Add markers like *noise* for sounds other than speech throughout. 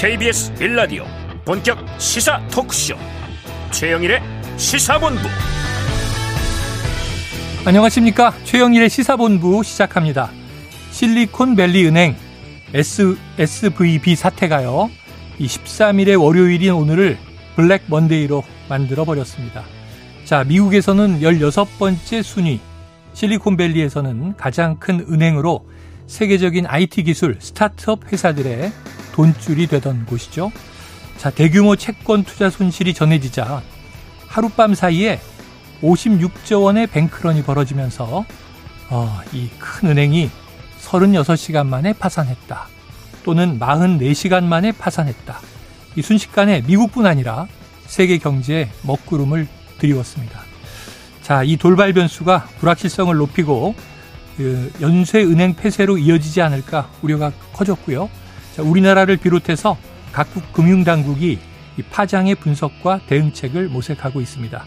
KBS 빌라디오 본격 시사 토크쇼. 최영일의 시사본부. 안녕하십니까? 최영일의 시사본부 시작합니다. 실리콘밸리 은행 S, SVB 사태가요 이 13일의 월요일인 오늘을 블랙 먼데이로 만들어 버렸습니다. 자 미국에서는 16번째 순위 실리콘밸리에서는 가장 큰 은행으로 세계적인 IT 기술 스타트업 회사들의 돈줄이 되던 곳이죠. 자, 대규모 채권 투자 손실이 전해지자 하룻밤 사이에 56조 원의 뱅크런이 벌어지면서 어, 이 큰 은행이 36시간 만에 파산했다. 또는 44시간 만에 파산했다. 이 순식간에 미국뿐 아니라 세계 경제에 먹구름을 드리웠습니다. 자, 이 돌발 변수가 불확실성을 높이고 그 연쇄 은행 폐쇄로 이어지지 않을까 우려가 커졌고요. 자, 우리나라를 비롯해서 각국 금융당국이 이 파장의 분석과 대응책을 모색하고 있습니다.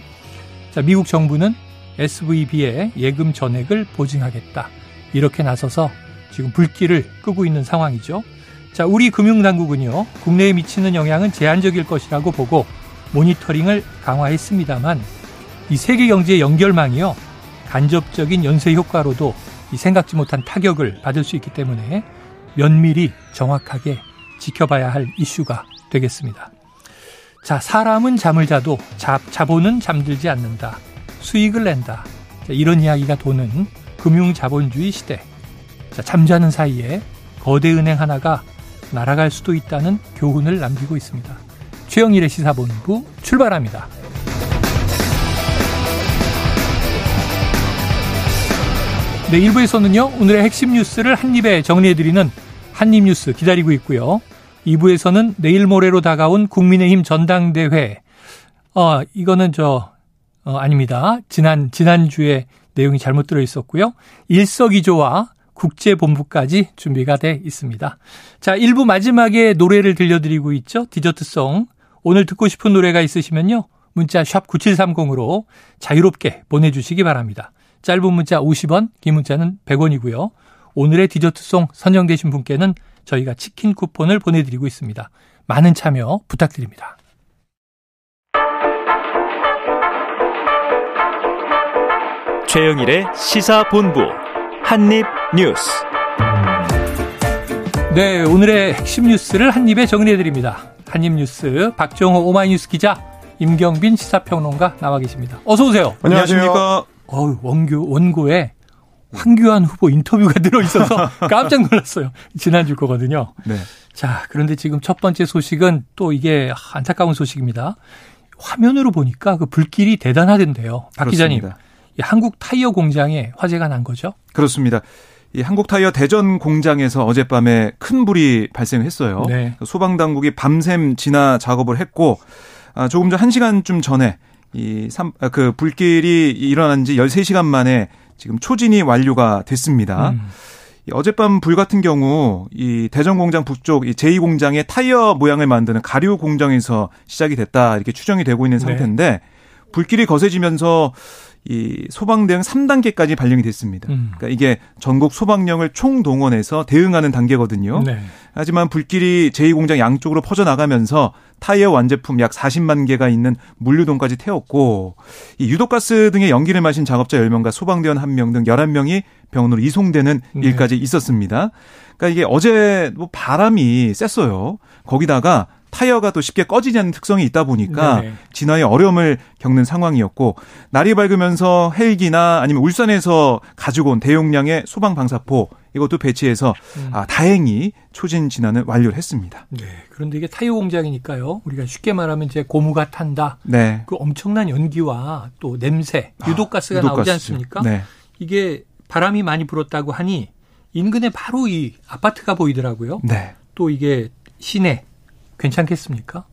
자, 미국 정부는 SVB의 예금 전액을 보증하겠다. 이렇게 나서서 지금 불길을 끄고 있는 상황이죠. 자, 우리 금융당국은요, 국내에 미치는 영향은 제한적일 것이라고 보고 모니터링을 강화했습니다만 이 세계 경제의 연결망이요, 간접적인 연쇄 효과로도 이 생각지 못한 타격을 받을 수 있기 때문에 면밀히 정확하게 지켜봐야 할 이슈가 되겠습니다. 자, 사람은 잠을 자도 자, 자본은 잠들지 않는다. 수익을 낸다. 자, 이런 이야기가 도는 금융 자본주의 시대. 자, 잠자는 사이에 거대 은행 하나가 날아갈 수도 있다는 교훈을 남기고 있습니다. 최영일의 시사본부 출발합니다. 네, 1부에서는요, 오늘의 핵심 뉴스를 한입에 정리해드리는 한입뉴스 기다리고 있고요. 2부에서는 내일 모레로 다가온 국민의힘 전당대회. 어, 이거는 저, 어, 아닙니다. 지난, 지난주에 내용이 잘못 들어 있었고요. 일석이조와 국제본부까지 준비가 돼 있습니다. 자, 1부 마지막에 노래를 들려드리고 있죠. 디저트송. 오늘 듣고 싶은 노래가 있으시면요. 문자 샵 9730으로 자유롭게 보내주시기 바랍니다. 짧은 문자 50원, 긴 문자는 100원이고요. 오늘의 디저트송 선정되신 분께는 저희가 치킨 쿠폰을 보내드리고 있습니다. 많은 참여 부탁드립니다. 최영일의 시사본부 한입뉴스 네, 오늘의 핵심 뉴스를 한입에 정리해드립니다. 한입뉴스 박정호 오마이뉴스 기자 임경빈 시사평론가 나와 계십니다. 어서 오세요. 안녕하십니까. 어, 원교 원고에 황교안 후보 인터뷰가 *laughs* 들어있어서 깜짝 놀랐어요. 지난주 거거든요. 네. 자, 그런데 지금 첫 번째 소식은 또 이게 안타까운 소식입니다. 화면으로 보니까 그 불길이 대단하던데요. 박 기자님. 이 한국 타이어 공장에 화재가 난 거죠? 그렇습니다. 이 한국 타이어 대전 공장에서 어젯밤에 큰 불이 발생했어요. 네. 소방 당국이 밤샘 진화 작업을 했고 아, 조금 전 1시간쯤 전에 이 삼, 아, 그 불길이 일어난 지 13시간 만에 지금 초진이 완료가 됐습니다. 음. 어젯밤 불 같은 경우 이 대전 공장 북쪽 이 제2 공장의 타이어 모양을 만드는 가류 공장에서 시작이 됐다 이렇게 추정이 되고 있는 네. 상태인데 네. 불길이 거세지면서 이 소방 대응 3단계까지 발령이 됐습니다. 음. 그러니까 이게 전국 소방령을 총동원해서 대응하는 단계거든요. 네. 하지만 불길이 제2공장 양쪽으로 퍼져나가면서 타이어 완제품 약 40만 개가 있는 물류동까지 태웠고 이 유독가스 등의 연기를 마신 작업자 10명과 소방대원 1명 등 11명이 병원으로 이송되는 네. 일까지 있었습니다. 그러니까 이게 어제 뭐 바람이 셌어요. 거기다가 타이어가 또 쉽게 꺼지지 않는 특성이 있다 보니까 네 진화에 어려움을 겪는 상황이었고 날이 밝으면서 헬기나 아니면 울산에서 가지고 온 대용량의 소방 방사포 이것도 배치해서 음. 아, 다행히 초진 진화는 완료를 했습니다. 네. 그런데 이게 타이어 공장이니까요. 우리가 쉽게 말하면 이제 고무가 탄다. 네. 그 엄청난 연기와 또 냄새, 유독가스가 아, 나오지 않습니까? 네. 이게 바람이 많이 불었다고 하니 인근에 바로 이 아파트가 보이더라고요. 네. 또 이게 시내 괜찮겠습니까?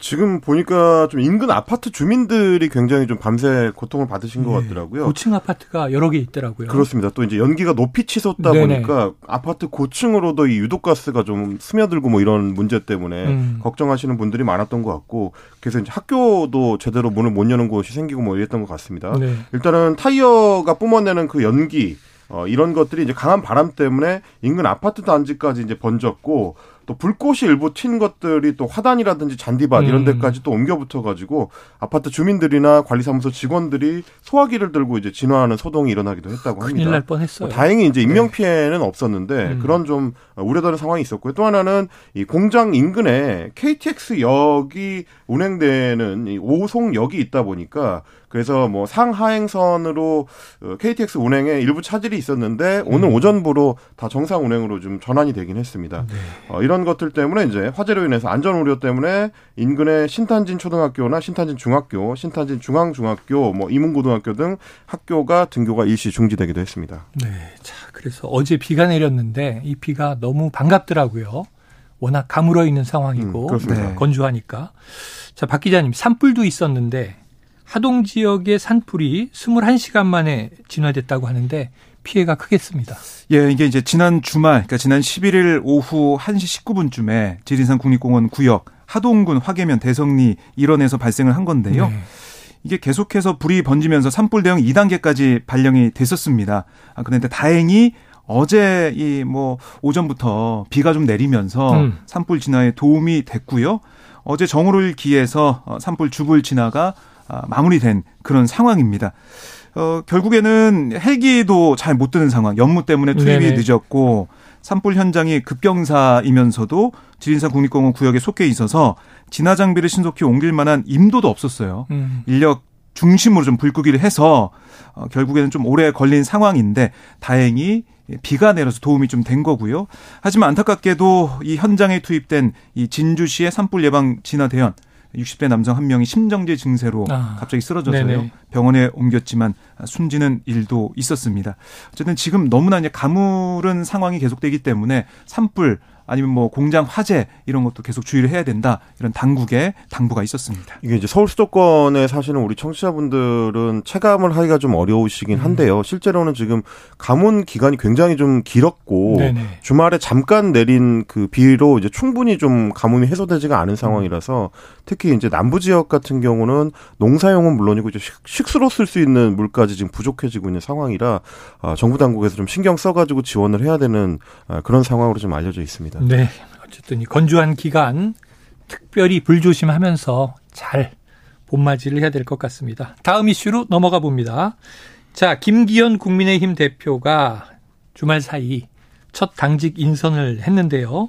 지금 보니까 좀 인근 아파트 주민들이 굉장히 좀 밤새 고통을 받으신 네. 것 같더라고요. 고층 아파트가 여러 개 있더라고요. 그렇습니다. 또 이제 연기가 높이 치솟다 네네. 보니까 아파트 고층으로도 이 유독가스가 좀 스며들고 뭐 이런 문제 때문에 음. 걱정하시는 분들이 많았던 것 같고 그래서 이제 학교도 제대로 문을 못 여는 곳이 생기고 뭐 이랬던 것 같습니다. 네. 일단은 타이어가 뿜어내는 그 연기 어, 이런 것들이 이제 강한 바람 때문에 인근 아파트 단지까지 이제 번졌고 또 불꽃이 일부 튄 것들이 또 화단이라든지 잔디밭 이런 음. 데까지 또 옮겨 붙어 가지고 아파트 주민들이나 관리사무소 직원들이 소화기를 들고 이제 진화하는 소동이 일어나기도 했다고 합니다. 큰일 날 뻔했어요. 뭐 다행히 이제 인명 네. 피해는 없었는데 음. 그런 좀 우려되는 상황이 있었고요. 또 하나는 이 공장 인근에 KTX 역이 운행되는 이 오송역이 있다 보니까 그래서 뭐 상하행선으로 KTX 어, 운행에 일부 차질이 있었는데 오늘 음. 오전부로 다 정상 운행으로 좀 전환이 되긴 했습니다. 네. 어, 이런 것들 때문에 이제 화재로 인해서 안전 우려 때문에 인근의 신탄진 초등학교나 신탄진 중학교, 신탄진 중앙중학교, 뭐 이문고등학교 등 학교가 등교가 일시 중지되기도 했습니다. 네. 자, 그래서 어제 비가 내렸는데 이 비가 너무 반갑더라고요. 워낙 가물어 있는 상황이고 음, 네. 건조하니까. 자, 박 기자님 산불도 있었는데 하동 지역의 산불이 21시간 만에 진화됐다고 하는데 피해가 크겠습니다. 예, 이게 이제 지난 주말, 그러니까 지난 11일 오후 1시 19분쯤에 지리산 국립공원 구역 하동군 화계면 대성리 일원에서 발생을 한 건데요. 네. 이게 계속해서 불이 번지면서 산불 대응 2단계까지 발령이 됐었습니다. 아, 그런데 다행히 어제 이 뭐 오전부터 비가 좀 내리면서 음. 산불 진화에 도움이 됐고요. 어제 정오를 기해서 어, 산불 주불 진화가 아, 마무리된 그런 상황입니다. 어, 결국에는 헬기도 잘못 뜨는 상황, 연무 때문에 투입이 네네. 늦었고 산불 현장이 급경사이면서도 지린산 국립공원 구역에 속해 있어서 진화 장비를 신속히 옮길 만한 임도도 없었어요. 음. 인력 중심으로 좀 불끄기를 해서 어, 결국에는 좀 오래 걸린 상황인데 다행히 비가 내려서 도움이 좀 된 거고요. 하지만 안타깝게도 이 현장에 투입된 이 진주시의 산불 예방 진화 대원 60대 남성 한 명이 심정지 증세로 아, 갑자기 쓰러져서요. 네네. 병원에 옮겼지만 숨지는 일도 있었습니다. 어쨌든 지금 너무나 이제 가물은 상황이 계속되기 때문에 산불 아니면 뭐 공장 화재 이런 것도 계속 주의를 해야 된다 이런 당국의 당부가 있었습니다. 이게 이제 서울 수도권에 사시는 우리 청취자분들은 체감을 하기가 좀 어려우시긴 음. 한데요. 음. 실제로는 지금 가뭄 기간이 굉장히 좀 길었고 네네. 주말에 잠깐 내린 그 비로 이제 충분히 좀 가뭄이 해소되지가 않은 상황이라서 특히 이제 남부 지역 같은 경우는 농사용은 물론이고 이제 식수로 쓸 수 있는 물까지 지금 부족해지고 있는 상황이라 아, 정부 당국에서 좀 신경 써가지고 지원을 해야 되는 아, 그런 상황으로 좀 알려져 있습니다. 네, 어쨌든 이 건조한 기간 특별히 불조심하면서 잘 봄맞이를 해야 될 것 같습니다. 다음 이슈로 넘어가 봅니다. 자, 김기현 국민의힘 대표가 주말 사이 첫 당직 인선을 했는데요.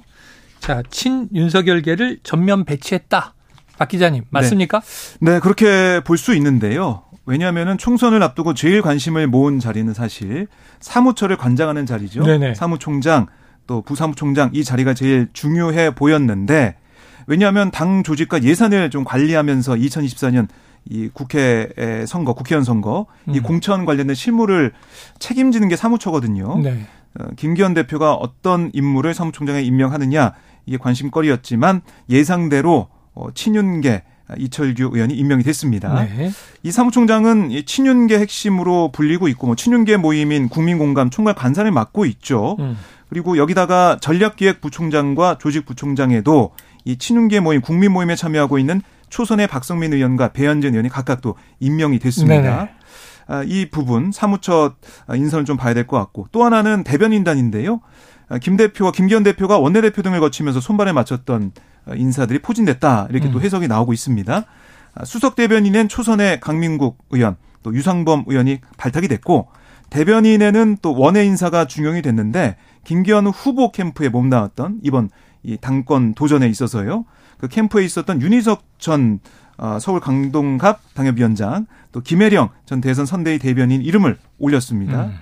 자, 친 윤석열계를 전면 배치했다. 박 기자님, 맞습니까? 네, 네 그렇게 볼 수 있는데요. 왜냐하면 총선을 앞두고 제일 관심을 모은 자리는 사실 사무처를 관장하는 자리죠. 네네. 사무총장 또 부사무총장 이 자리가 제일 중요해 보였는데 왜냐하면 당 조직과 예산을 좀 관리하면서 2024년 이 국회 선거, 국회의원 선거, 음. 이 공천 관련된 실무를 책임지는 게 사무처거든요. 네. 어, 김기현 대표가 어떤 인물을 사무총장에 임명하느냐 이게 관심거리였지만 예상대로 어, 친윤계 이철규 의원이 임명이 됐습니다. 네. 이 사무총장은 친윤계 핵심으로 불리고 있고 뭐 친윤계 모임인 국민공감 총괄 간사를 맡고 있죠. 음. 그리고 여기다가 전략기획부총장과 조직부총장에도 이 친윤계 모임 국민 모임에 참여하고 있는 초선의 박성민 의원과 배현진 의원이 각각 또 임명이 됐습니다. 아, 이 부분 사무처 인선을 좀 봐야 될 것 같고 또 하나는 대변인단인데요. 아, 김 대표와 김기현 대표가 원내대표 등을 거치면서 손발에 맞췄던 인사들이 포진됐다 이렇게 음. 또 해석이 나오고 있습니다. 아, 수석 대변인은 초선의 강민국 의원 또 유상범 의원이 발탁이 됐고 대변인에는 또 원외 인사가 중용이 됐는데 김기현 후보 캠프에 몸담았던 이번 이 당권 도전에 있어서요. 그 캠프에 있었던 윤희석 전 어, 서울 강동갑 당협위원장 또 김혜령 전 대선 선대위 대변인 이름을 올렸습니다. 음.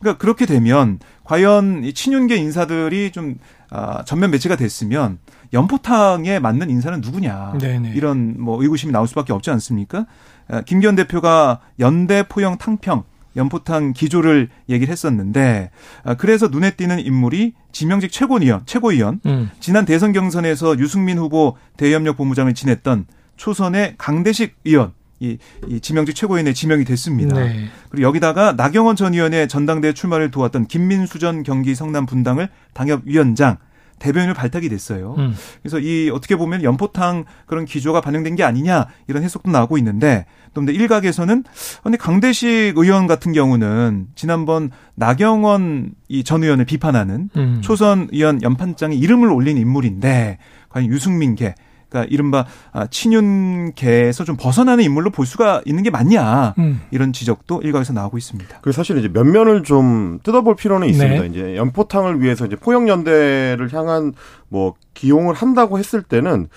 그러니까 그렇게 되면 과연 이 친윤계 인사들이 좀 아, 전면 배치가 됐으면 연포탕에 맞는 인사는 누구냐 네네. 이런 뭐 의구심이 나올 수밖에 없지 않습니까? 아, 김기현 대표가 연대 포영 탕평 연포탕 기조를 얘기를 했었는데 아, 그래서 눈에 띄는 인물이 지명직 최고위원, 최고위원 음. 지난 대선 경선에서 유승민 후보 대협력 본부장을 지냈던 초선의 강대식 의원 이, 이 지명직 최고위원에 지명이 됐습니다. 네. 그리고 여기다가 나경원 전 의원의 전당대 회 출마를 도왔던 김민수 전 경기 성남 분당을 당협위원장 대변인을 발탁이 됐어요. 음. 그래서 이 어떻게 보면 연포탕 그런 기조가 반영된 게 아니냐 이런 해석도 나오고 있는데 또 근데 일각에서는 근데 강대식 의원 같은 경우는 지난번 나경원 이 전 의원을 비판하는 음. 초선 의원 연판장에 이름을 올린 인물인데 과연 유승민계 그러니까 이른바 아, 친윤계에서 좀 벗어나는 인물로 볼 수가 있는 게 맞냐 음. 이런 지적도 일각에서 나오고 있습니다. 그 사실 이제 면면을 좀 뜯어볼 필요는 있습니다. 네. 이제 연포탕을 위해서 이제 포영연대를 향한 뭐 기용을 한다고 했을 때는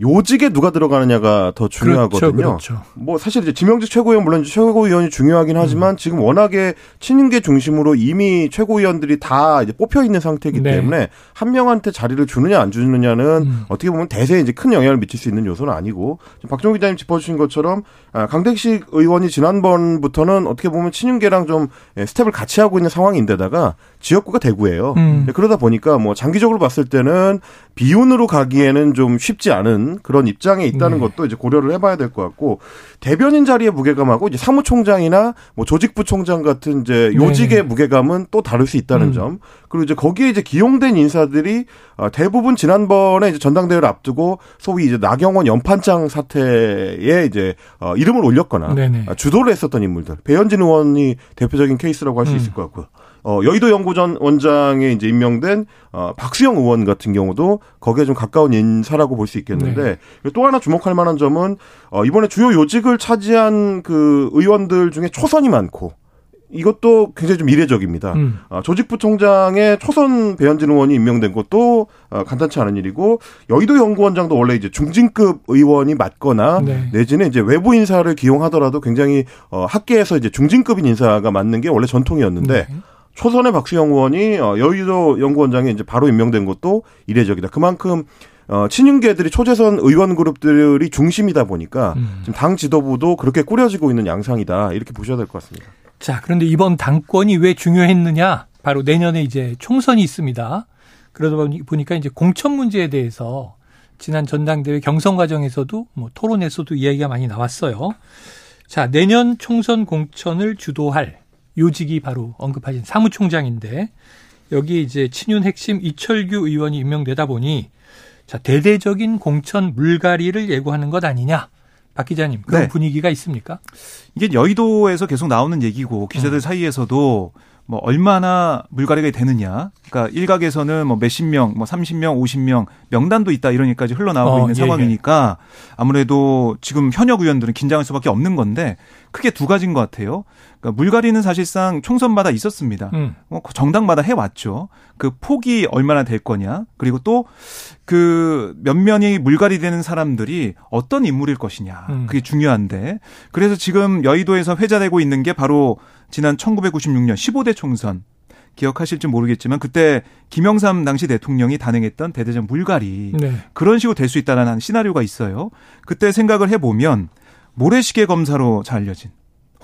요직에 누가 들어가느냐가 더 중요하거든요. 그렇죠, 그렇죠. 뭐 사실 이제 지명직 최고위원 물론 최고위원이 중요하긴 하지만 음. 지금 워낙에 친윤계 중심으로 이미 최고위원들이 다 이제 뽑혀 있는 상태이기 네. 때문에 한 명한테 자리를 주느냐 안 주느냐는 음. 어떻게 보면 대세에 이제 큰 영향을 미칠 수 있는 요소는 아니고 박종 기자님 짚어주신 것처럼 아, 강택식 의원이 지난번부터는 어떻게 보면 친윤계랑 좀 예, 스텝을 같이 하고 있는 상황인데다가 지역구가 대구예요. 음. 그러다 보니까 뭐 장기적으로 봤을 때는 비운으로 가기에는 좀 쉽지 않은 그런 입장에 있다는 네. 것도 이제 고려를 해봐야 될 것 같고 대변인 자리의 무게감하고 이제 사무총장이나 뭐 조직부총장 같은 이제 요직의 네. 무게감은 또 다를 수 있다는 음. 점 그리고 이제 거기에 이제 기용된 인사들이 어, 대부분 지난번에 이제 전당대회를 앞두고 소위 이제 나경원 연판장 사태에 이제 어, 이름을 올렸거나 네네. 주도를 했었던 인물들 배현진 의원이 대표적인 케이스라고 할수 음. 있을 것 같고요. 어, 여의도 연구전 원장에 이제 임명된 어, 박수영 의원 같은 경우도 거기에 좀 가까운 인사라고 볼 수 있겠는데 네. 또 하나 주목할 만한 점은 어, 이번에 주요 요직을 차지한 그 의원들 중에 초선이 많고 이것도 굉장히 좀 이례적입니다. 음. 어, 조직부총장에 초선 배현진 의원이 임명된 것도 어, 간단치 않은 일이고 여의도 연구원장도 원래 이제 중진급 의원이 맞거나 네. 내지는 이제 외부 인사를 기용하더라도 굉장히 어, 학계에서 이제 중진급인 인사가 맞는 게 원래 전통이었는데 네. 초선의 박수영 의원이 어, 여의도 연구원장에 이제 바로 임명된 것도 이례적이다. 그만큼 어, 친윤계들이 초재선 의원 그룹들이 중심이다 보니까 음. 지금 당 지도부도 그렇게 꾸려지고 있는 양상이다. 이렇게 보셔야 될 것 같습니다. 자, 그런데 이번 당권이 왜 중요했느냐? 바로 내년에 이제 총선이 있습니다. 그러다 보니까 이제 공천 문제에 대해서 지난 전당대회 경선 과정에서도 뭐 토론에서도 이야기가 많이 나왔어요. 자, 내년 총선 공천을 주도할 요직이 바로 언급하신 사무총장인데 여기 이제 친윤 핵심 이철규 의원이 임명되다 보니 자 대대적인 공천 물갈이를 예고하는 것 아니냐. 박 기자님 그런 네. 분위기가 있습니까? 이게 여의도에서 계속 나오는 얘기고 기자들 음. 사이에서도 뭐 얼마나 물갈이가 되느냐. 그러니까 일각에서는 뭐 몇십 명, 뭐 30명, 50명 명단도 있다 이런 얘기까지 흘러나오고 어, 있는 예, 상황이니까 아무래도 지금 현역 의원들은 긴장할 수밖에 없는 건데 크게 두 가지인 것 같아요. 그러니까 물갈이는 사실상 총선마다 있었습니다. 음. 뭐 정당마다 해왔죠. 그 폭이 얼마나 될 거냐. 그리고 또그 몇면이 물갈이 되는 사람들이 어떤 인물일 것이냐. 음. 그게 중요한데. 그래서 지금 여의도에서 회자되고 있는 게 바로 지난 1996년 15대 총선. 기억하실지 모르겠지만 그때 김영삼 당시 대통령이 단행했던 대대적 물갈이 네. 그런 식으로 될 수 있다라는 시나리오가 있어요. 그때 생각을 해보면 모래시계 검사로 잘 알려진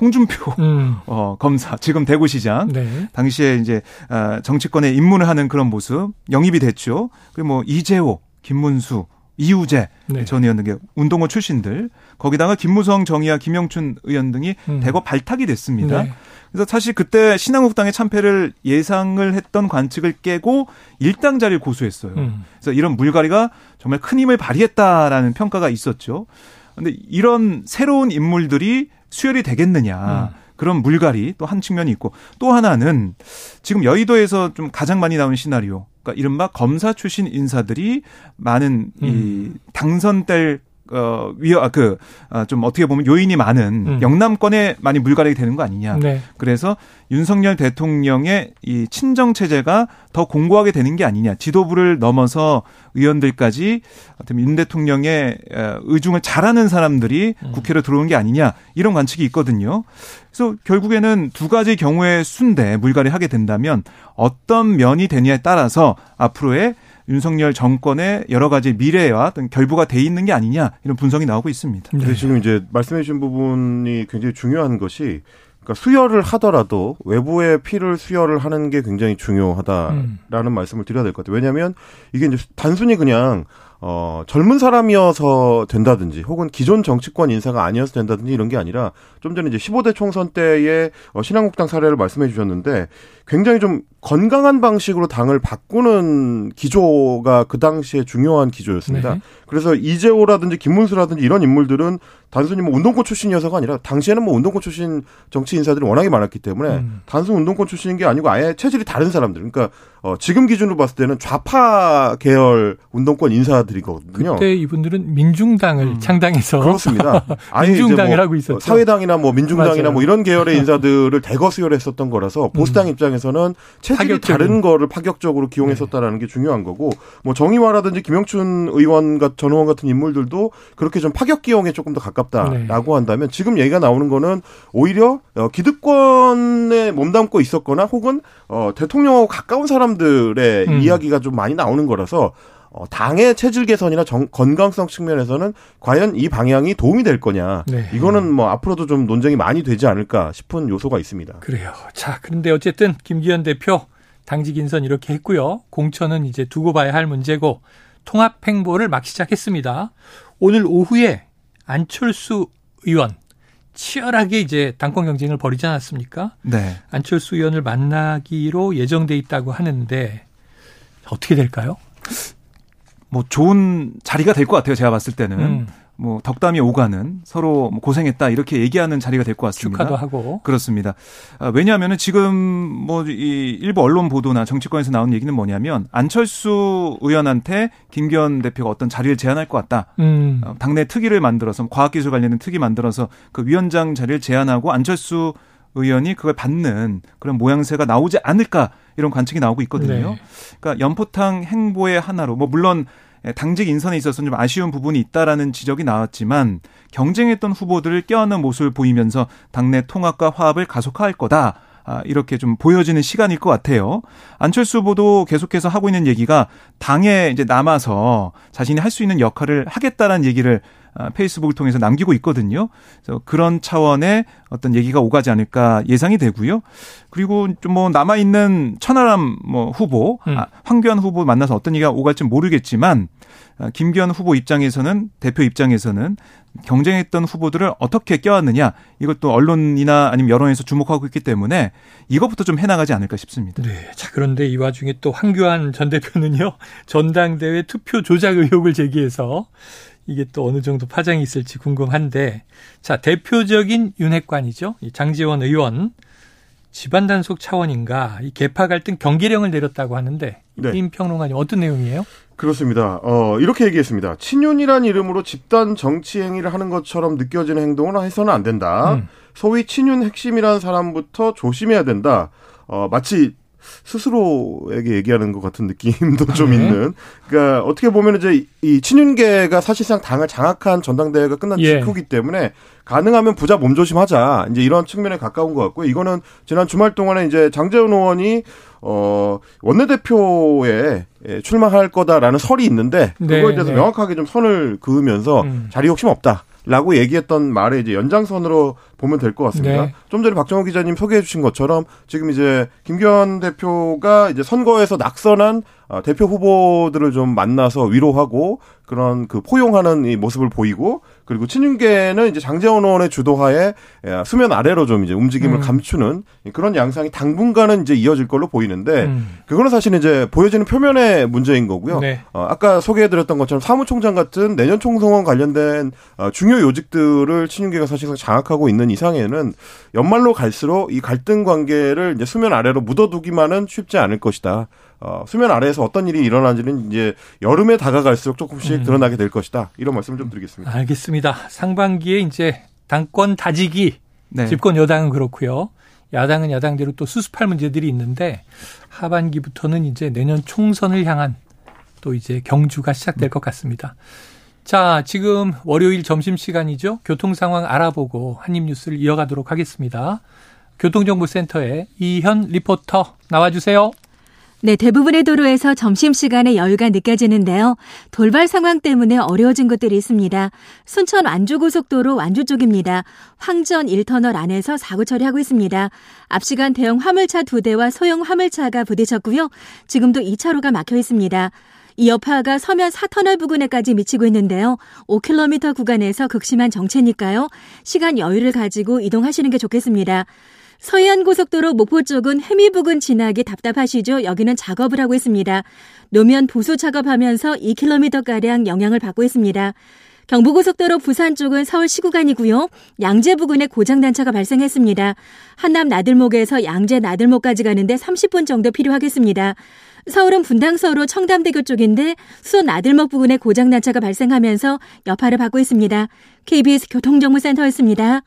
홍준표 음. *laughs* 어, 검사 지금 대구시장 네. 당시에 이제 아, 정치권에 입문을 하는 그런 모습 영입이 됐죠. 그리고 뭐 이재호, 김문수, 이우재 네. 전 의원 등의 운동호 출신들 거기다가 김무성, 정의아, 김영춘 의원 등이 음. 대거 발탁이 됐습니다. 네. 그래서 사실 그때 신한국당의 참패를 예상을 했던 관측을 깨고 일당 자리를 고수했어요. 음. 그래서 이런 물갈이가 정말 큰 힘을 발휘했다라는 평가가 있었죠. 근데 이런 새로운 인물들이 수혈이 되겠느냐. 음. 그런 물갈이 또 한 측면이 있고 또 하나는 지금 여의도에서 좀 가장 많이 나오는 시나리오. 그러니까 이른바 검사 출신 인사들이 많은 음. 이 당선될 어, 위어, 아, 그, 아, 좀 어떻게 보면 요인이 많은 음. 영남권에 많이 물갈이 되는 거 아니냐. 네. 그래서 윤석열 대통령의 이 친정체제가 더 공고하게 되는 게 아니냐. 지도부를 넘어서 의원들까지 어떤 윤 대통령의 의중을 잘하는 사람들이 음. 국회로 들어오는 게 아니냐. 이런 관측이 있거든요. 그래서 결국에는 두 가지 경우의 순대 물갈이 하게 된다면 어떤 면이 되냐에 따라서 앞으로의 윤석열 정권의 여러 가지 미래와 어떤 결부가 돼 있는 게 아니냐 이런 분석이 나오고 있습니다. 네. 지금 이제 말씀해 주신 부분이 굉장히 중요한 것이 그러니까 수혈을 하더라도 외부의 피를 수혈을 하는 게 굉장히 중요하다라는 음. 말씀을 드려야 될 것 같아요. 왜냐하면 이게 이제 단순히 그냥 어, 젊은 사람이어서 된다든지 혹은 기존 정치권 인사가 아니어서 된다든지 이런 게 아니라 좀 전에 이제 15대 총선 때의 어, 신한국당 사례를 말씀해 주셨는데 굉장히 좀 건강한 방식으로 당을 바꾸는 기조가 그 당시에 중요한 기조였습니다. 네. 그래서 이재호라든지 김문수라든지 이런 인물들은 단순히 뭐 운동권 출신이어서가 아니라 당시에는 뭐 운동권 출신 정치 인사들이 워낙에 많았기 때문에 음. 단순 운동권 출신인 게 아니고 아예 체질이 다른 사람들. 그러니까 어, 지금 기준으로 봤을 때는 좌파 계열 운동권 인사들이거든요. 그때 이분들은 민중당을 음. 창당해서 그렇습니다. *laughs* 민중당을 뭐 하고 있었죠. 사회당이나 뭐 민중당이나 맞아요. 뭐 이런 계열의 *laughs* 인사들을 대거 수혈했었던 거라서 보수당 음. 입장에서는 체질이. 다른 거를 파격적으로 기용했었다라는 네. 게 중요한 거고 뭐 정의화라든지 김영춘 의원 전 의원 같은 인물들도 그렇게 좀 파격 기용에 조금 더 가깝다라고 네. 한다면 지금 얘기가 나오는 거는 오히려 어, 기득권에 몸담고 있었거나 혹은 어, 대통령하고 가까운 사람들의 음. 이야기가 좀 많이 나오는 거라서 어, 당의 체질 개선이나 정, 건강성 측면에서는 과연 이 방향이 도움이 될 거냐. 네. 이거는 뭐 앞으로도 좀 논쟁이 많이 되지 않을까 싶은 요소가 있습니다. 그래요. 자, 그런데 어쨌든 김기현 대표 당직 인선 이렇게 했고요. 공천은 이제 두고 봐야 할 문제고 통합 행보를 막 시작했습니다. 오늘 오후에 안철수 의원 치열하게 이제 당권 경쟁을 벌이지 않았습니까? 네. 안철수 의원을 만나기로 예정돼 있다고 하는데 어떻게 될까요? 뭐 좋은 자리가 될 것 같아요. 제가 봤을 때는. 음. 뭐 덕담이 오가는 서로 뭐 고생했다 이렇게 얘기하는 자리가 될 것 같습니다. 축하도 하고 그렇습니다. 아, 왜냐하면은 지금 뭐 이 일부 언론 보도나 정치권에서 나온 얘기는 뭐냐면 안철수 의원한테 김기현 대표가 어떤 자리를 제안할 것 같다. 음. 어, 당내 특위를 만들어서 과학기술 관련된 특위 만들어서 그 위원장 자리를 제안하고 안철수 의원이 그걸 받는 그런 모양새가 나오지 않을까 이런 관측이 나오고 있거든요. 네. 그러니까 연포탕 행보의 하나로 뭐 물론 예, 당직 인선에 있어서 좀 아쉬운 부분이 있다라는 지적이 나왔지만 경쟁했던 후보들을 껴안는 모습을 보이면서 당내 통합과 화합을 가속화할 거다. 아, 이렇게 좀 보여지는 시간일 것 같아요. 안철수 후보도 계속해서 하고 있는 얘기가 당에 이제 남아서 자신이 할 수 있는 역할을 하겠다라는 얘기를 아, 페이스북을 통해서 남기고 있거든요. 그래서 그런 차원의 어떤 얘기가 오가지 않을까 예상이 되고요. 그리고 좀 뭐 남아 있는 천하람 뭐 후보, 음. 아, 황교안 후보 만나서 어떤 얘기가 오갈지 모르겠지만 아, 김기현 후보 입장에서는 대표 입장에서는 경쟁했던 후보들을 어떻게 껴왔느냐 이것도 언론이나 아니면 여론에서 주목하고 있기 때문에 이것부터 좀 해나가지 않을까 싶습니다. 네. 자 그런데 이 와중에 또 황교안 전 대표는요 전당대회 투표 조작 의혹을 제기해서 이게 또 어느 정도 파장이 있을지 궁금한데 자 대표적인 윤핵관이죠 장지원 의원 집안 단속 차원인가 이 개파 갈등 경계령을 내렸다고 하는데 네. 임 평론가님 어떤 내용이에요? 그렇습니다. 어, 이렇게 얘기했습니다. 친윤이란 이름으로 집단 정치 행위를 하는 것처럼 느껴지는 행동을 해서는 안 된다. 음. 소위 친윤 핵심이라는 사람부터 조심해야 된다. 어, 마치 스스로에게 얘기하는 것 같은 느낌도 좀 네. 있는. 그러니까 어떻게 보면 이제 이 친윤계가 사실상 당을 장악한 전당대회가 끝난 예. 직후기 때문에 가능하면 부자 몸조심하자. 이제 이런 측면에 가까운 것 같고요. 이거는 지난 주말 동안에 이제 장재훈 의원이 어 원내대표에 출마할 거다라는 설이 있는데 그거에 네, 대해서 네. 명확하게 좀 선을 그으면서 음. 자리 욕심 없다. 라고 얘기했던 말에 이제 연장선으로 보면 될 것 같습니다. 네. 좀 전에 박정호 기자님 소개해 주신 것처럼 지금 이제 김기현 대표가 이제 선거에서 낙선한 어, 대표 후보들을 좀 만나서 위로하고 그런 그 포용하는 이 모습을 보이고 그리고 친윤계는 이제 장재원 의원의 주도하에 수면 아래로 좀 이제 움직임을 음. 감추는 그런 양상이 당분간은 이제 이어질 걸로 보이는데 음. 그거는 사실 이제 보여지는 표면의 문제인 거고요. 네. 어, 아까 소개해드렸던 것처럼 사무총장 같은 내년 총선과 관련된 어, 중요 요직들을 친윤계가 사실상 장악하고 있는 이상에는 연말로 갈수록 이 갈등 관계를 이제 수면 아래로 묻어두기만은 쉽지 않을 것이다. 어, 수면 아래에서 어떤 일이 일어나지는 이제 여름에 다가갈수록 조금씩 음. 드러나게 될 것이다. 이런 말씀을 좀 드리겠습니다. 알겠습니다. 상반기에 이제 당권 다지기 네. 집권 여당은 그렇고요. 야당은 야당대로 또 수습할 문제들이 있는데 하반기부터는 이제 내년 총선을 향한 또 이제 경주가 시작될 것 같습니다. 자, 지금 월요일 점심 시간이죠. 교통 상황 알아보고 한입 뉴스를 이어가도록 하겠습니다. 교통정보센터에 이현 리포터 나와주세요. 네, 대부분의 도로에서 점심시간에 여유가 느껴지는데요. 돌발 상황 때문에 어려워진 곳들이 있습니다. 순천 완주고속도로 완주 쪽입니다. 황전 1터널 안에서 사고 처리하고 있습니다. 앞시간 대형 화물차 두 대와 소형 화물차가 부딪혔고요. 지금도 2차로가 막혀 있습니다. 이 여파가 서면 4터널 부근에까지 미치고 있는데요. 5km 구간에서 극심한 정체니까요. 시간 여유를 가지고 이동하시는 게 좋겠습니다. 서해안 고속도로 목포 쪽은 해미 부근 지나기 답답하시죠? 여기는 작업을 하고 있습니다. 노면 보수 작업하면서 2km가량 영향을 받고 있습니다. 경부고속도로 부산 쪽은 서울 시구간이고요. 양재 부근에 고장 단차가 발생했습니다. 한남 나들목에서 양재 나들목까지 가는데 30분 정도 필요하겠습니다. 서울은 분당서로 청담대교 쪽인데 수원 나들목 부근에 고장단차가 발생하면서 여파를 받고 있습니다. KBS 교통정보센터였습니다.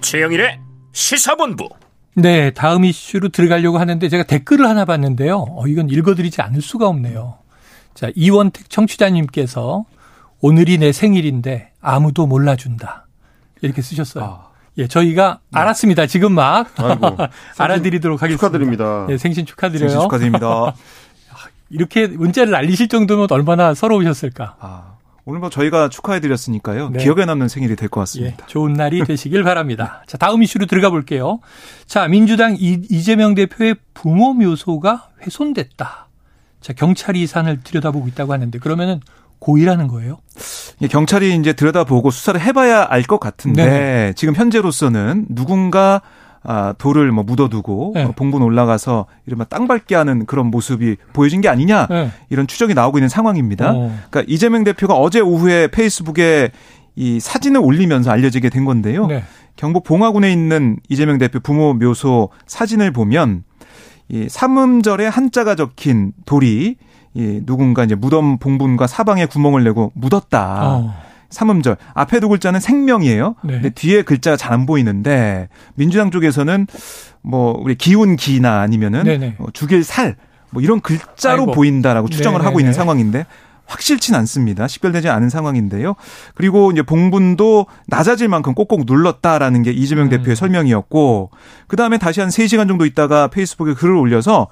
최영일의 시사본부. 네, 다음 이슈로 들어가려고 하는데 제가 댓글을 하나 봤는데요. 어, 이건 읽어드리지 않을 수가 없네요. 자, 이원택 청취자님께서 오늘이 내 생일인데 아무도 몰라준다. 이렇게 쓰셨어요. 아. 예, 저희가 네. 알았습니다. 지금 막 *laughs* 알아드리도록 하겠습니다. 축하드립니다. 예, 생신 축하드려요. 생신 축하드립니다. *laughs* 이렇게 문자를 날리실 정도면 얼마나 서러우셨을까. 아. 오늘 뭐 저희가 축하해드렸으니까요. 네. 기억에 남는 생일이 될 것 같습니다. 예, 좋은 날이 되시길 바랍니다. 자, 다음 이슈로 들어가 볼게요. 자, 민주당 이, 재명 대표의 부모 묘소가 훼손됐다. 자, 경찰이 이 사안을 들여다보고 있다고 하는데 그러면은 고의라는 거예요? 경찰이 이제 들여다보고 수사를 해봐야 알 것 같은데 네. 지금 현재로서는 누군가 아, 돌을 뭐 묻어두고 네. 어, 봉분 올라가서 이른바 땅 밟게 하는 그런 모습이 보여진 게 아니냐 네. 이런 추정이 나오고 있는 상황입니다. 어. 그러니까 이재명 대표가 어제 오후에 페이스북에 이 사진을 올리면서 알려지게 된 건데요. 네. 경북 봉화군에 있는 이재명 대표 부모 묘소 사진을 보면 이 삼음절에 한자가 적힌 돌이 이 누군가 이제 무덤 봉분과 사방에 구멍을 내고 묻었다. 어. 삼음절 앞에 두 글자는 생명이에요. 네. 근데 뒤에 글자가 잘 안 보이는데 민주당 쪽에서는 뭐 우리 기운 기나 아니면은 뭐 죽일 살 뭐 이런 글자로 아이고. 보인다라고 추정을 네네네. 하고 있는 상황인데 확실치는 않습니다. 식별되지 않은 상황인데요. 그리고 이제 봉분도 낮아질 만큼 꼭꼭 눌렀다라는 게 이재명 음. 대표의 설명이었고 그다음에 다시 한 3시간 정도 있다가 페이스북에 글을 올려서 어,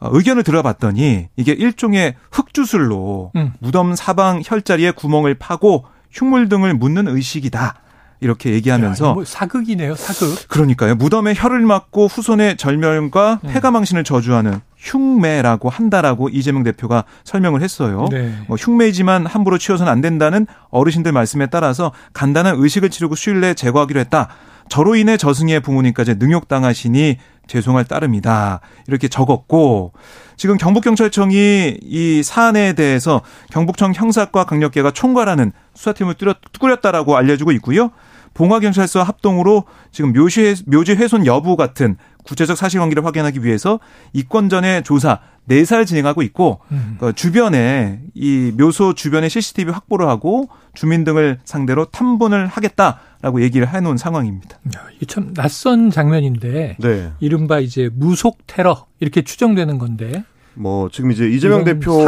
의견을 들어봤더니 이게 일종의 흙주술로 음. 무덤 사방 혈자리에 구멍을 파고 흉물 등을 묻는 의식이다. 이렇게 얘기하면서 야, 뭐 사극이네요, 사극. 그러니까요. 무덤에 혀를 맞고 후손의 절멸과 음. 폐가망신을 저주하는 흉매라고 한다라고 이재명 대표가 설명을 했어요. 네. 뭐 흉매이지만 함부로 치워서는 안 된다는 어르신들 말씀에 따라서 간단한 의식을 치르고 수일내 제거하기로 했다. 저로 인해 저승의 부모님까지 능욕당하시니 죄송할 따름이다. 이렇게 적었고 지금 경북경찰청이 이 사안에 대해서 경북청 형사과 강력계가 총괄하는 수사팀을 꾸렸다라고 알려지고 있고요. 봉화경찰서 합동으로 지금 묘지, 묘지 훼손 여부 같은 구체적 사실관계를 확인하기 위해서 이권 전에 조사 4살 진행하고 있고 음. 그 주변에 이 묘소 주변에 CCTV 확보를 하고 주민 등을 상대로 탐문을 하겠다라고 얘기를 해놓은 상황입니다. 야, 이게 참 낯선 장면인데 네. 이른바 이제 무속 테러 이렇게 추정되는 건데 뭐 지금 이제 이재명 대표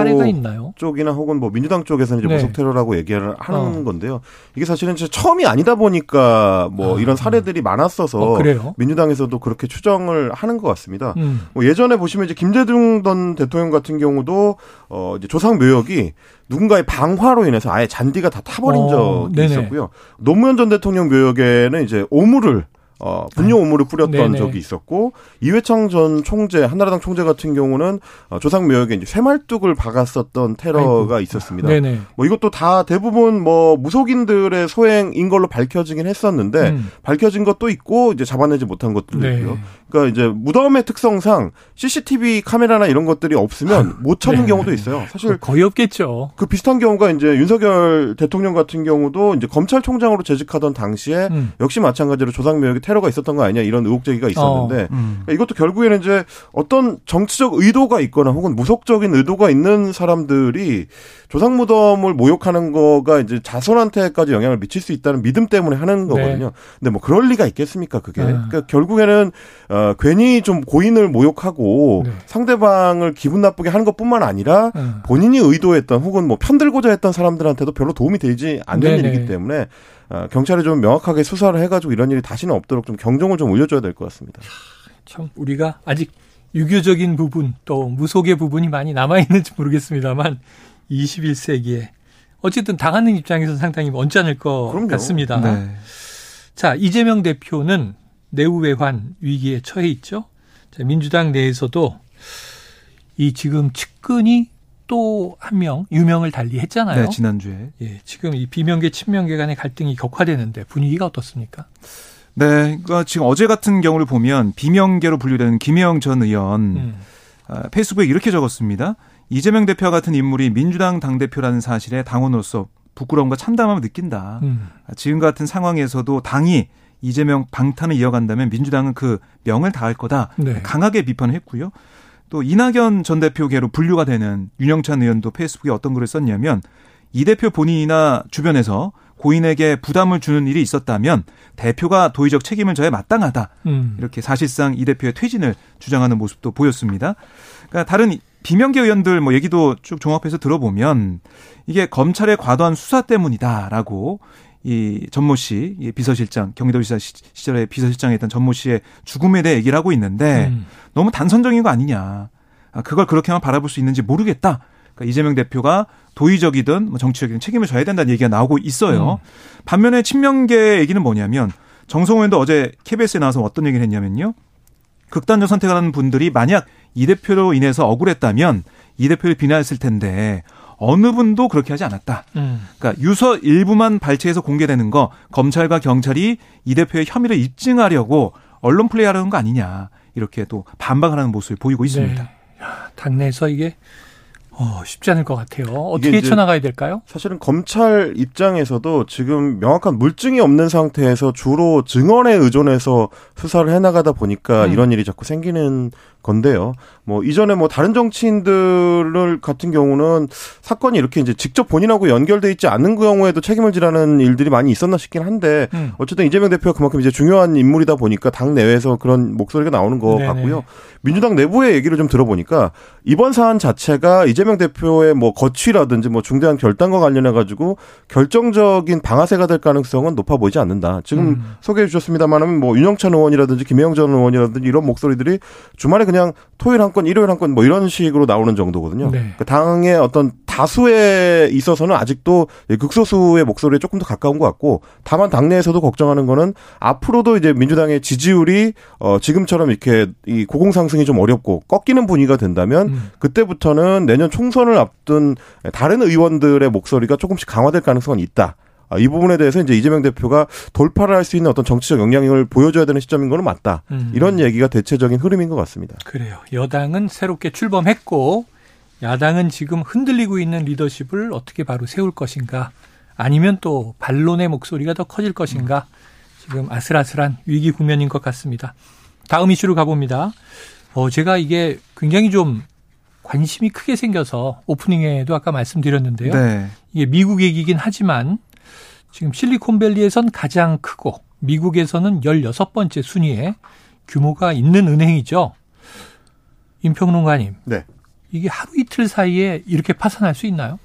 쪽이나 혹은 뭐 민주당 쪽에서는 이제 네. 무속 테러라고 얘기를 하는 어. 건데요. 이게 사실은 이제 처음이 아니다 보니까 뭐 아. 이런 사례들이 많았어서 어, 민주당에서도 그렇게 추정을 하는 것 같습니다. 음. 뭐 예전에 보시면 이제 김대중 전 대통령 같은 경우도 어 이제 조상 묘역이 누군가의 방화로 인해서 아예 잔디가 다 타버린 어, 적이 네네. 있었고요. 노무현 전 대통령 묘역에는 이제 오물을 어, 분뇨 오물을 뿌렸던 네네. 적이 있었고 이회창 전 총재 한나라당 총재 같은 경우는 어, 조상 묘역에 이제 쇠말뚝을 박았었던 테러가 아이고. 있었습니다. 네네. 뭐 이것도 다 대부분 뭐 무속인들의 소행인 걸로 밝혀지긴 했었는데 음. 밝혀진 것도 있고 이제 잡아내지 못한 것들도 네. 있고요. 그러니까 이제 무덤의 특성상 CCTV 카메라나 이런 것들이 없으면 아, 못 찾는 네. 경우도 있어요. 사실 거의 없겠죠. 그 비슷한 경우가 이제 윤석열 대통령 같은 경우도 이제 검찰총장으로 재직하던 당시에 음. 역시 마찬가지로 조상 묘역에 테러가 있었던 거 아니냐 이런 의혹 제기가 있었는데 어, 음. 그러니까 이것도 결국에는 이제 어떤 정치적 의도가 있거나 혹은 무속적인 의도가 있는 사람들이 조상 무덤을 모욕하는 거가 이제 자손한테까지 영향을 미칠 수 있다는 믿음 때문에 하는 네. 거거든요. 네. 근데 뭐 그럴 리가 있겠습니까 그게? 네. 그러니까 결국에는 어 괜히 좀 고인을 모욕하고 네. 상대방을 기분 나쁘게 하는 것뿐만 아니라 네. 본인이 의도했던 혹은 뭐 편들고자 했던 사람들한테도 별로 도움이 되지 않는 네, 일이기 때문에 어, 경찰이 좀 명확하게 수사를 해가지고 이런 일이 다시는 없도록 좀 경종을 좀 울려줘야 될 것 같습니다. 참 우리가 아직 유교적인 부분 또 무속의 부분이 많이 남아 있는지 모르겠습니다만 21세기에 어쨌든 당하는 입장에서 상당히 언짢을 것 그럼요. 같습니다. 네. 자, 이재명 대표는 내후외환 위기에 처해 있죠. 자, 민주당 내에서도 이 지금 측근이 또 한 명 유명을 달리했잖아요. 네, 지난주에. 예, 지금 이 비명계 친명계 간의 갈등이 격화되는데 분위기가 어떻습니까? 네, 그러니까 지금 어제 같은 경우를 보면 비명계로 분류되는 김영 전 의원 음. 아, 페이스북에 이렇게 적었습니다. 이재명 대표 같은 인물이 민주당 당 대표라는 사실에 당원으로서 부끄러움과 참담함을 느낀다. 음. 지금 같은 상황에서도 당이 이재명 방탄을 이어간다면 민주당은 그 명을 다할 거다. 네. 강하게 비판을 했고요. 또 이낙연 전 대표계로 분류가 되는 윤영찬 의원도 페이스북에 어떤 글을 썼냐면 이 대표 본인이나 주변에서 고인에게 부담을 주는 일이 있었다면 대표가 도의적 책임을 져야 마땅하다. 음. 이렇게 사실상 이 대표의 퇴진을 주장하는 모습도 보였습니다. 그러니까 다른 비명계 의원들 뭐 얘기도 쭉 종합해서 들어보면 이게 검찰의 과도한 수사 때문이다라고 이 전모 씨, 이 비서실장, 경기도지사 시절에 비서실장에 있던 전모 씨의 죽음에 대해 얘기를 하고 있는데 음. 너무 단선적인 거 아니냐. 아, 그걸 그렇게만 바라볼 수 있는지 모르겠다. 그러니까 이재명 대표가 도의적이든 뭐 정치적이든 책임을 져야 된다는 얘기가 나오고 있어요. 음. 반면에 친명계 얘기는 뭐냐면 정성호 의원도 어제 KBS에 나와서 어떤 얘기를 했냐면요. 극단적 선택을 하는 분들이 만약 이 대표로 인해서 억울했다면 이 대표를 비난했을 텐데 어느 분도 그렇게 하지 않았다. 음. 그러니까 유서 일부만 발췌해서 공개되는 거 검찰과 경찰이 이 대표의 혐의를 입증하려고 언론 플레이하려는 거 아니냐 이렇게 또 반박하는 모습을 보이고 있습니다. 네. 당내에서 이게 어, 쉽지 않을 것 같아요. 어떻게 쳐나가야 될까요? 사실은 검찰 입장에서도 지금 명확한 물증이 없는 상태에서 주로 증언에 의존해서 수사를 해나가다 보니까 음. 이런 일이 자꾸 생기는 건데요. 뭐 이전에 뭐 다른 정치인들 같은 경우는 사건이 이렇게 이제 직접 본인하고 연결돼 있지 않는 경우에도 책임을 지라는 일들이 많이 있었나 싶긴 한데 음. 어쨌든 이재명 대표가 그만큼 이제 중요한 인물이다 보니까 당 내외에서 그런 목소리가 나오는 것 네네. 같고요. 민주당 내부의 얘기를 좀 들어보니까 이번 사안 자체가 이재명 대표의 뭐 거취라든지 뭐 중대한 결단과 관련해 가지고 결정적인 방아쇠가 될 가능성은 높아 보이지 않는다. 지금 음. 소개해 주셨습니다만은 뭐 윤영찬 의원이라든지 김혜영 전 의원이라든지 이런 목소리들이 주말에 그냥 토요일 한 건, 일요일 한 건 뭐 이런 식으로 나오는 정도거든요. 네. 그 당의 어떤 다수에 있어서는 아직도 극소수의 목소리에 조금 더 가까운 것 같고 다만 당내에서도 걱정하는 거는 앞으로도 이제 민주당의 지지율이 어 지금처럼 이렇게 이 고공 상승이 좀 어렵고 꺾이는 분위기가 된다면 음. 그때부터는 내년 총선을 앞둔 다른 의원들의 목소리가 조금씩 강화될 가능성은 있다. 아, 이 부분에 대해서 이제 이재명 대표가 돌파를 할 수 있는 어떤 정치적 영향력을 보여줘야 되는 시점인 거는 맞다. 음. 이런 얘기가 대체적인 흐름인 것 같습니다. 그래요. 여당은 새롭게 출범했고 야당은 지금 흔들리고 있는 리더십을 어떻게 바로 세울 것인가 아니면 또 반론의 목소리가 더 커질 것인가 지금 아슬아슬한 위기 국면인 것 같습니다. 다음 이슈로 가봅니다. 어, 제가 이게 굉장히 좀 관심이 크게 생겨서 오프닝에도 아까 말씀드렸는데요. 네. 이게 미국 얘기긴 하지만 지금 실리콘밸리에선 가장 크고 미국에서는 16번째 순위에 규모가 있는 은행이죠. 임평론가님. 네. 이게 하루 이틀 사이에 이렇게 파산할 수 있나요?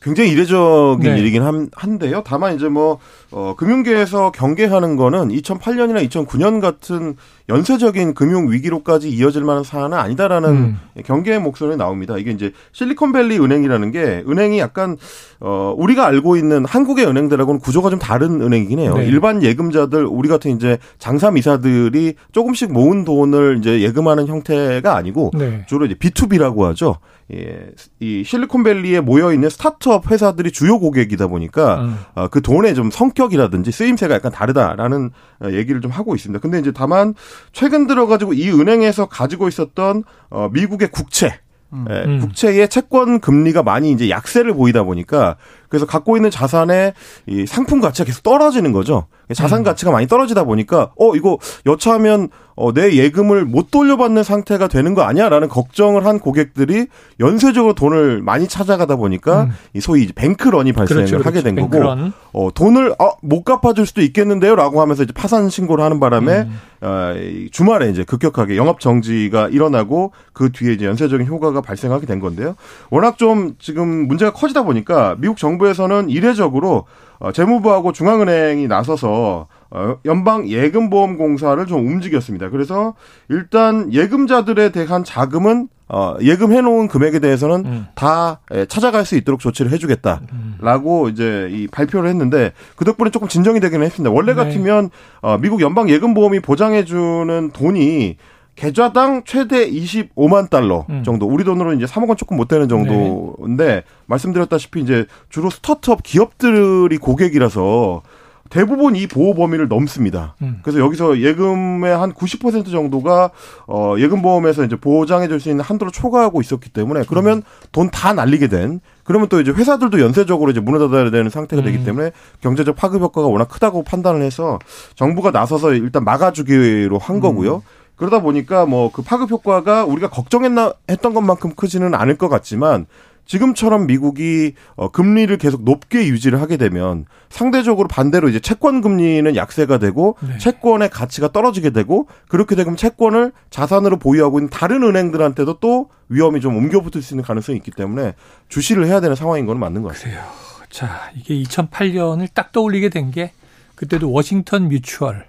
굉장히 이례적인 네. 일이긴 한, 한데요. 다만 이제 뭐, 어, 금융계에서 경계하는 거는 2008년이나 2009년 같은 연쇄적인 금융 위기로까지 이어질 만한 사안은 아니다라는 음. 경계의 목소리 나옵니다. 이게 이제 실리콘밸리 은행이라는 게 은행이 약간 어 우리가 알고 있는 한국의 은행들하고는 구조가 좀 다른 은행이긴 해요. 네. 일반 예금자들 우리 같은 이제 장사 미사들이 조금씩 모은 돈을 이제 예금하는 형태가 아니고 네. 주로 이제 B2B라고 하죠. 예, 이 실리콘밸리에 모여 있는 스타트업 회사들이 주요 고객이다 보니까 음. 어, 그 돈의 좀 성격이라든지 쓰임새가 약간 다르다라는 어, 얘기를 좀 하고 있습니다. 근데 이제 다만 최근 들어가지고 이 은행에서 가지고 있었던 어, 미국의 국채 음. 예, 음. 국채의 채권 금리가 많이 이제 약세를 보이다 보니까 그래서 갖고 있는 자산의 이 상품 가치가 계속 떨어지는 거죠. 자산 음. 가치가 많이 떨어지다 보니까 어 이거 여차하면 어, 내 예금을 못 돌려받는 상태가 되는 거 아니야라는 걱정을 한 고객들이 연쇄적으로 돈을 많이 찾아가다 보니까 음. 이 소위 이제 뱅크런이 발생을 그렇죠, 그렇죠. 하게 된 뱅크런. 거고 어, 돈을 아, 못 갚아줄 수도 있겠는데요라고 하면서 이제 파산 신고를 하는 바람에 음. 어, 주말에 이제 급격하게 영업 정지가 일어나고 그 뒤에 이제 연쇄적인 효과가 발생하게 된 건데요. 워낙 좀 지금 문제가 커지다 보니까 미국 정부 에서는 이례적으로 어, 재무부하고 중앙은행이 나서서 어, 연방 예금보험공사를 좀 움직였습니다. 그래서 일단 예금자들에 대한 자금은 어, 예금해 놓은 금액에 대해서는 음. 다 예, 찾아갈 수 있도록 조치를 해주겠다라고 음. 이제 이 발표를 했는데 그 덕분에 조금 진정이 되기는 했습니다. 원래 네. 같으면 어, 미국 연방 예금보험이 보장해주는 돈이 계좌당 최대 25만 달러 음. 정도. 우리 돈으로 이제 3억 원 조금 못 되는 정도인데 네. 말씀드렸다시피 이제 주로 스타트업 기업들이 고객이라서 대부분 이 보호 범위를 넘습니다. 음. 그래서 여기서 예금의 한 90% 정도가 어 예금 보험에서 이제 보장해 줄 수 있는 한도를 초과하고 있었기 때문에 그러면 음. 돈다 날리게 된 그러면 또 이제 회사들도 연쇄적으로 이제 문을 닫아야 되는 상태가 되기 음. 때문에 경제적 파급 효과가 워낙 크다고 판단을 해서 정부가 나서서 일단 막아주기로 한 거고요. 음. 그러다 보니까 뭐 그 파급 효과가 우리가 걱정했나 했던 것만큼 크지는 않을 것 같지만 지금처럼 미국이 어 금리를 계속 높게 유지를 하게 되면 상대적으로 반대로 이제 채권 금리는 약세가 되고 네. 채권의 가치가 떨어지게 되고 그렇게 되면 채권을 자산으로 보유하고 있는 다른 은행들한테도 또 위험이 좀 옮겨 붙을 수 있는 가능성이 있기 때문에 주시를 해야 되는 상황인 건 맞는 것 같아요. 그래요. 자, 이게 2008년을 딱 떠올리게 된 게 그때도 워싱턴 뮤추얼,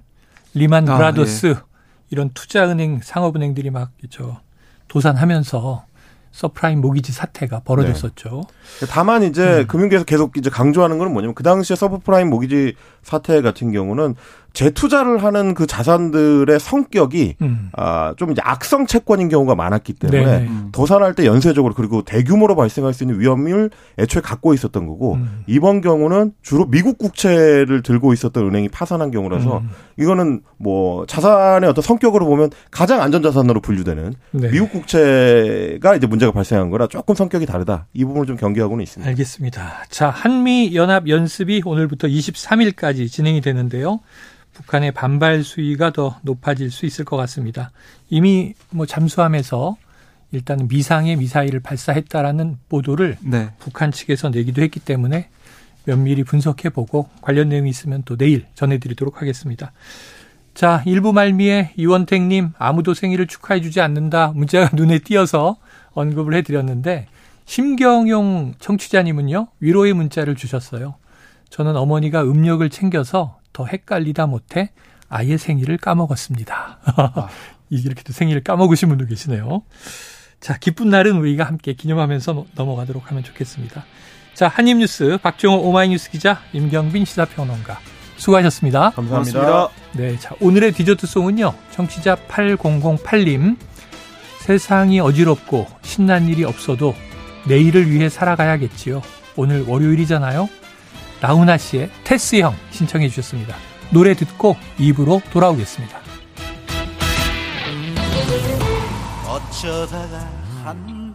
리만 브라더스 아, 예. 이런 투자은행 상업은행들이 막 저 도산하면서 서브프라임 모기지 사태가 벌어졌었죠. 네. 다만 이제 음. 금융계에서 계속 이제 강조하는 건 뭐냐면 그 당시에 서브프라임 모기지 사태 같은 경우는 재투자를 하는 그 자산들의 성격이 음. 아, 좀 악성 채권인 경우가 많았기 때문에 네. 음. 도산할 때 연쇄적으로 그리고 대규모로 발생할 수 있는 위험을 애초에 갖고 있었던 거고 음. 이번 경우는 주로 미국 국채를 들고 있었던 은행이 파산한 경우라서 음. 이거는 뭐 자산의 어떤 성격으로 보면 가장 안전 자산으로 분류되는 네. 미국 국채가 이제 문제가 발생한 거라 조금 성격이 다르다. 이 부분을 좀 경계하고는 있습니다. 알겠습니다. 자, 한미 연합 연습이 오늘부터 23일까지 진행이 되는데요. 북한의 반발 수위가 더 높아질 수 있을 것 같습니다. 이미 뭐 잠수함에서 일단 미상의 미사일을 발사했다라는 보도를 네. 북한 측에서 내기도 했기 때문에 면밀히 분석해 보고 관련 내용이 있으면 또 내일 전해드리도록 하겠습니다. 자, 일부 말미에 이원택님 아무도 생일을 축하해 주지 않는다 문자가 *laughs* 눈에 띄어서 언급을 해드렸는데 심경용 청취자님은요 위로의 문자를 주셨어요. 저는 어머니가 음력을 챙겨서 더 헷갈리다 못해 아예 생일을 까먹었습니다. 아. *laughs* 이렇게 또 생일을 까먹으신 분도 계시네요. 자, 기쁜 날은 우리가 함께 기념하면서 넘어가도록 하면 좋겠습니다. 자, 한입뉴스 박정호 오마이뉴스 기자 임경빈 시사평론가 수고하셨습니다. 감사합니다. 네, 자, 오늘의 디저트송은요. 청취자 8008님. 세상이 어지럽고 신난 일이 없어도 내일을 위해 살아가야겠지요. 오늘 월요일이잖아요. 나훈아 씨의 테스 형 신청해 주셨습니다. 노래 듣고 입으로 돌아오겠습니다. 어쩌다가 한